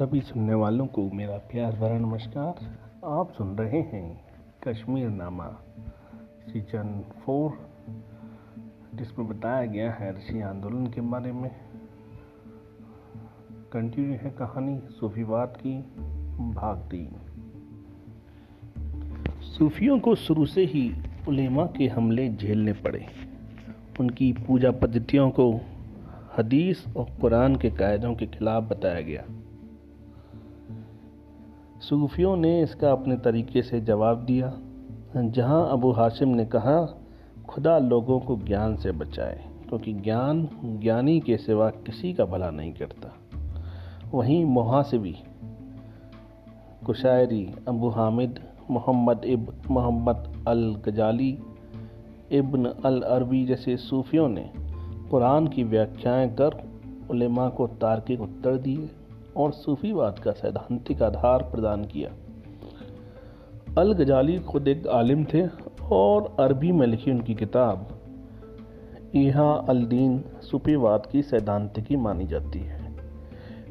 सभी सुनने वालों को मेरा प्यार भरा नमस्कार। आप सुन रहे हैं कश्मीर नामा। सीज़न फोर जिसमें बताया गया है ऋषि आंदोलन के बारे में। कंटिन्यू है कहानी, सूफीवाद की भाग तीन। सूफियों को शुरू से ही उलेमा के हमले झेलने पड़े। उनकी पूजा पद्धतियों को हदीस और कुरान के कायदों के खिलाफ बताया गया। सूफियों ने इसका अपने तरीके से जवाब दिया, जहाँ अबू हाशिम ने कहा, खुदा लोगों को ज्ञान से बचाए, क्योंकि ज्ञान ज्ञानी के सिवा किसी का भला नहीं करता। वहीं मुहासिबी, कुशायरी अबू हामिद, मोहम्मद इब, मोहम्मद अल गजाली इब्न अल अरबी जैसे सूफियों ने कुरान की व्याख्याएँ कर उलेमा को तार्किक उत्तर दिए। और सूफीवाद का सैद्धांतिक आधार प्रदान किया। अल गजाली खुद एक आलिम थे और अरबी में लिखी उनकी किताब यहाँ अल दीन सूफीवाद की सैद्धांतिकी मानी जाती है।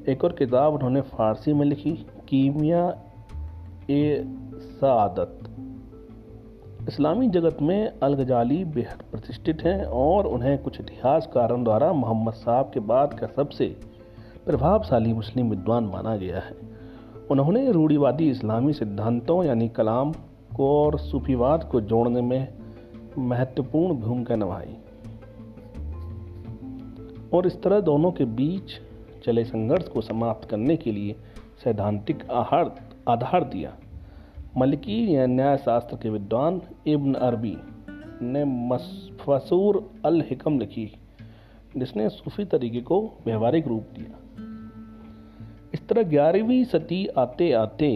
एक और किताब उन्होंने फारसी में लिखी, कीमिया ए सादत। इस्लामी जगत में अल गजाली बेहद प्रतिष्ठित हैं और उन्हें कुछ इतिहासकारों द्वारा मोहम्मद साहब के बाद का सबसे प्रभावशाली मुस्लिम विद्वान माना गया है। उन्होंने रूढ़ीवादी इस्लामी सिद्धांतों यानी कलाम को और सूफीवाद को जोड़ने में महत्वपूर्ण भूमिका निभाई और इस तरह दोनों के बीच चले संघर्ष को समाप्त करने के लिए सैद्धांतिक आहार, आधार दिया। मलकी या न्याय शास्त्र के विद्वान इब्न अरबी ने मसफसूर अल हिकम लिखी, जिसने सूफी तरीके को व्यवहारिक रूप दिया। तरह ग्यारहवीं सदी आते आते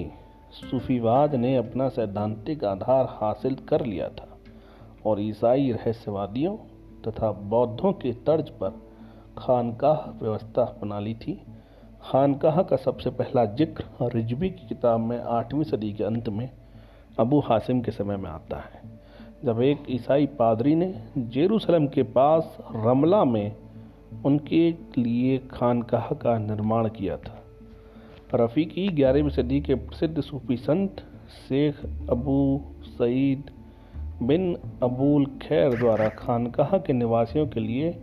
सूफीवाद ने अपना सैद्धांतिक आधार हासिल कर लिया था और ईसाई रहस्यवादियों तथा बौद्धों के तर्ज पर खानकाह व्यवस्था अपना ली थी। खानकाह का सबसे पहला ज़िक्र रिजवी की किताब में आठवीं सदी के अंत में अबू हासिम के समय में आता है, जब एक ईसाई पादरी ने जेरूसलम के पास रमला में उनके लिए खानकाह का निर्माण किया था। रफ़ीकी ग्यारहवीं सदी के प्रसिद्ध सूफी संत शेख अबू सईद बिन अबूल खैर द्वारा खानकाह के निवासियों के लिए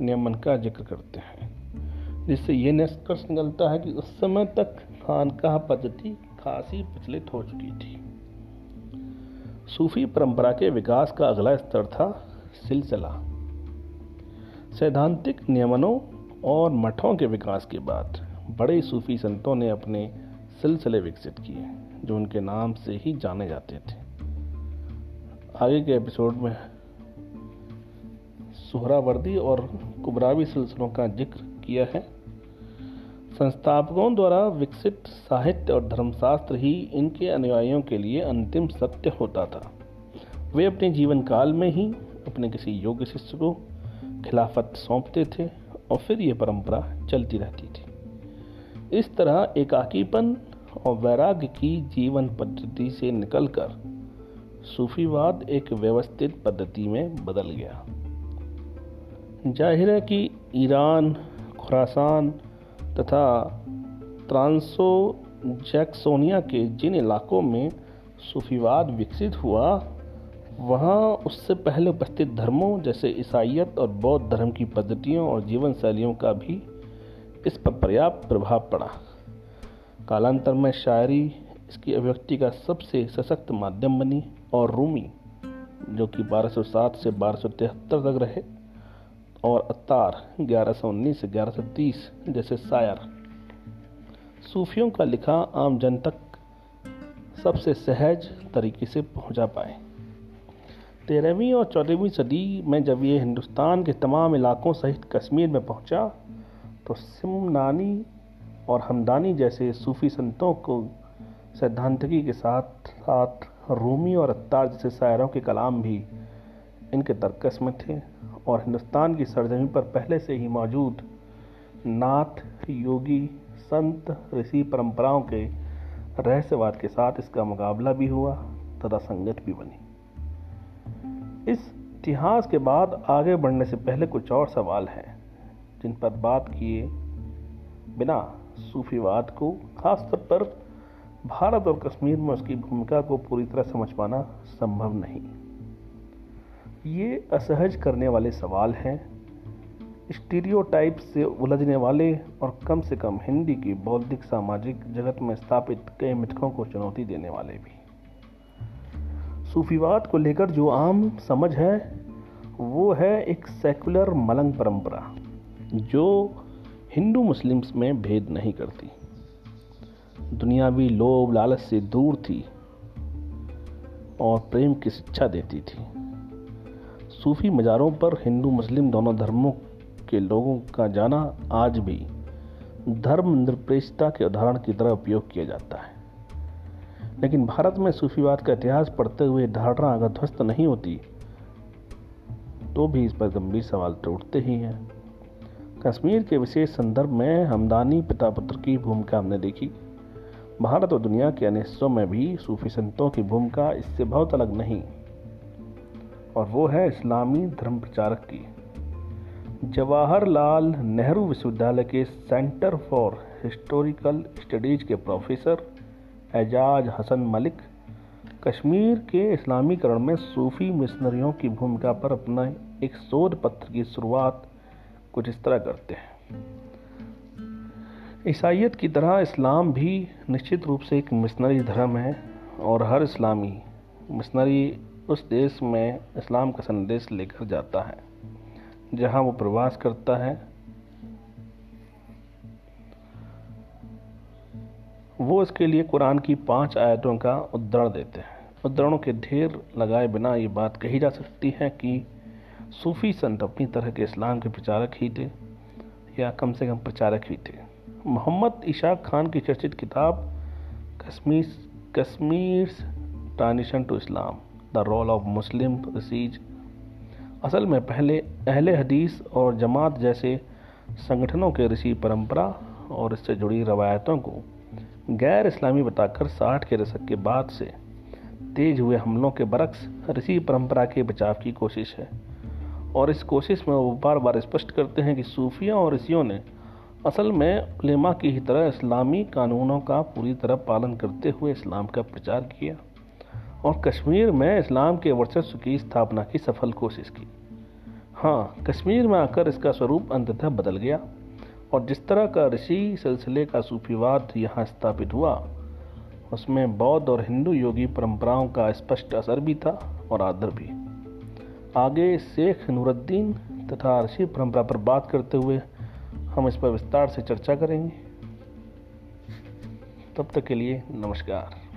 नियमन का ज़िक्र करते हैं, जिससे ये निष्कर्ष निकलता है कि उस समय तक खानकाह पद्धति खासी प्रचलित हो चुकी थी। सूफी परंपरा के विकास का अगला स्तर था सिलसिला। सैद्धांतिक नियमनों और मठों के विकास के बाद बड़े सूफी संतों ने अपने सिलसिले विकसित किए, जो उनके नाम से ही जाने जाते थे। आगे के एपिसोड में सुहरावर्दी और कुबरावी सिलसिलों का ज़िक्र किया है। संस्थापकों द्वारा विकसित साहित्य और धर्मशास्त्र ही इनके अनुयायियों के लिए अंतिम सत्य होता था। वे अपने जीवन काल में ही अपने किसी योग्य शिष्य को खिलाफत सौंपते थे और फिर ये परंपरा चलती रहती थी। इस तरह एकाकीपन और वैराग्य की जीवन पद्धति से निकलकर सूफीवाद एक व्यवस्थित पद्धति में बदल गया। ज़ाहिर है कि ईरान, खुरासान तथा ट्रांसो जैक्सोनिया के जिन इलाकों में सूफीवाद विकसित हुआ, वहाँ उससे पहले उपस्थित धर्मों जैसे ईसाइत और बौद्ध धर्म की पद्धतियों और जीवन शैलियों का भी इस पर पर्याप्त प्रभाव पड़ा? कालांतर में शायरी इसकी अभिव्यक्ति का सबसे सशक्त माध्यम बनी और रूमी, जो कि 1207 से बारह तक रहे, और अत्तार 1119 से 1130 जैसे शायर। सूफियों का लिखा आम जन तक सबसे सहज तरीके से पहुँचा पाए। तेरहवीं और चौदहवीं सदी में जब ये हिंदुस्तान के तमाम इलाकों सहित कश्मीर में पहुँचा तो सिमनानी और हमदानी जैसे सूफी संतों को सैद्धांतिकी के साथ साथ रूमी और अत्तार जैसे शायरों के कलाम भी इनके तर्कस में थे और हिंदुस्तान की सरजमी पर पहले से ही मौजूद नाथ, योगी, संत, ऋषि परंपराओं के रहस्यवाद के साथ इसका मुकाबला भी हुआ, तथा संगत भी बनी। इस इतिहास के बाद आगे बढ़ने से पहले कुछ और सवाल हैं। जिन पर बात किए बिना सूफीवाद को, खासतौर पर भारत और कश्मीर में उसकी भूमिका को पूरी तरह समझ पाना संभव नहीं। ये असहज करने वाले सवाल हैं। स्टीरियोटाइप से उलझने वाले और कम से कम हिंदी की बौद्धिक सामाजिक जगत में स्थापित कई मिथकों को चुनौती देने वाले भी। सूफीवाद को लेकर जो आम समझ है, वो है एक सेकुलर मलंग परंपरा। जो हिंदू मुस्लिम्स में भेद नहीं करती। दुनियावी लोभ लालच से दूर थी और प्रेम की शिक्षा देती थी। सूफी मज़ारों पर हिंदू मुस्लिम दोनों धर्मों के लोगों का जाना आज भी धर्म निरपेक्षता के उदाहरण की तरह उपयोग किया जाता है। लेकिन भारत में सूफीवाद का इतिहास पढ़ते हुए धारणा अगर ध्वस्त नहीं होती तो भी इस पर गंभीर सवाल तो उठते ही हैं। कश्मीर के विशेष संदर्भ में हमदानी पिता पुत्र की भूमिका हमने देखी। भारत और दुनिया के अन्य हिस्सों में भी सूफी संतों की भूमिका इससे बहुत अलग नहीं, और वो है इस्लामी धर्म प्रचारक की। जवाहरलाल नेहरू विश्वविद्यालय के सेंटर फॉर हिस्टोरिकल स्टडीज़ के प्रोफेसर एजाज हसन मलिक कश्मीर के इस्लामीकरण में सूफी मिशनरियों की भूमिका पर अपना एक शोध पत्र की शुरुआत कुछ इस तरह करते हैं। ईसाइत की तरह इस्लाम भी निश्चित रूप से एक मिशनरी धर्म है और हर इस्लामी मिशनरी उस देश में इस्लाम का संदेश लेकर जाता है, जहाँ वो प्रवास करता है। वो इसके लिए कुरान की पाँच आयतों का उद्धरण देते हैं। उद्धरणों के ढेर लगाए बिना ये बात कही जा सकती है कि सूफी संत अपनी तरह के इस्लाम के प्रचारक ही थे, या कम से कम प्रचारक ही थे। मोहम्मद इशाक खान की चर्चित किताब, Kashmir Kashmir transition to Islam, the role of Muslim rishis असल में पहले अहले हदीस और जमात जैसे संगठनों के ऋषि परंपरा और इससे जुड़ी रवायतों को गैर इस्लामी बताकर साठ के दशक के बाद से तेज हुए हमलों के बरक्स ऋषि परंपरा के बचाव की कोशिश है। और इस कोशिश में वो बार बार स्पष्ट करते हैं कि सूफियों और ऋषियों ने असल में उलेमा की ही तरह इस्लामी कानूनों का पूरी तरह पालन करते हुए इस्लाम का प्रचार किया और कश्मीर में इस्लाम के वर्चस्व की स्थापना की सफल कोशिश की। हाँ कश्मीर में आकर इसका स्वरूप अंततः बदल गया और जिस तरह का ऋषि सिलसिले का सूफीवाद यहाँ स्थापित हुआ, उसमें बौद्ध और हिंदू योगी परंपराओं का स्पष्ट असर भी था और आदर भी। आगे शेख नूरुद्दीन तथा ऋषि परंपरा पर बात करते हुए हम इस पर विस्तार से चर्चा करेंगे। तब तक के लिए नमस्कार।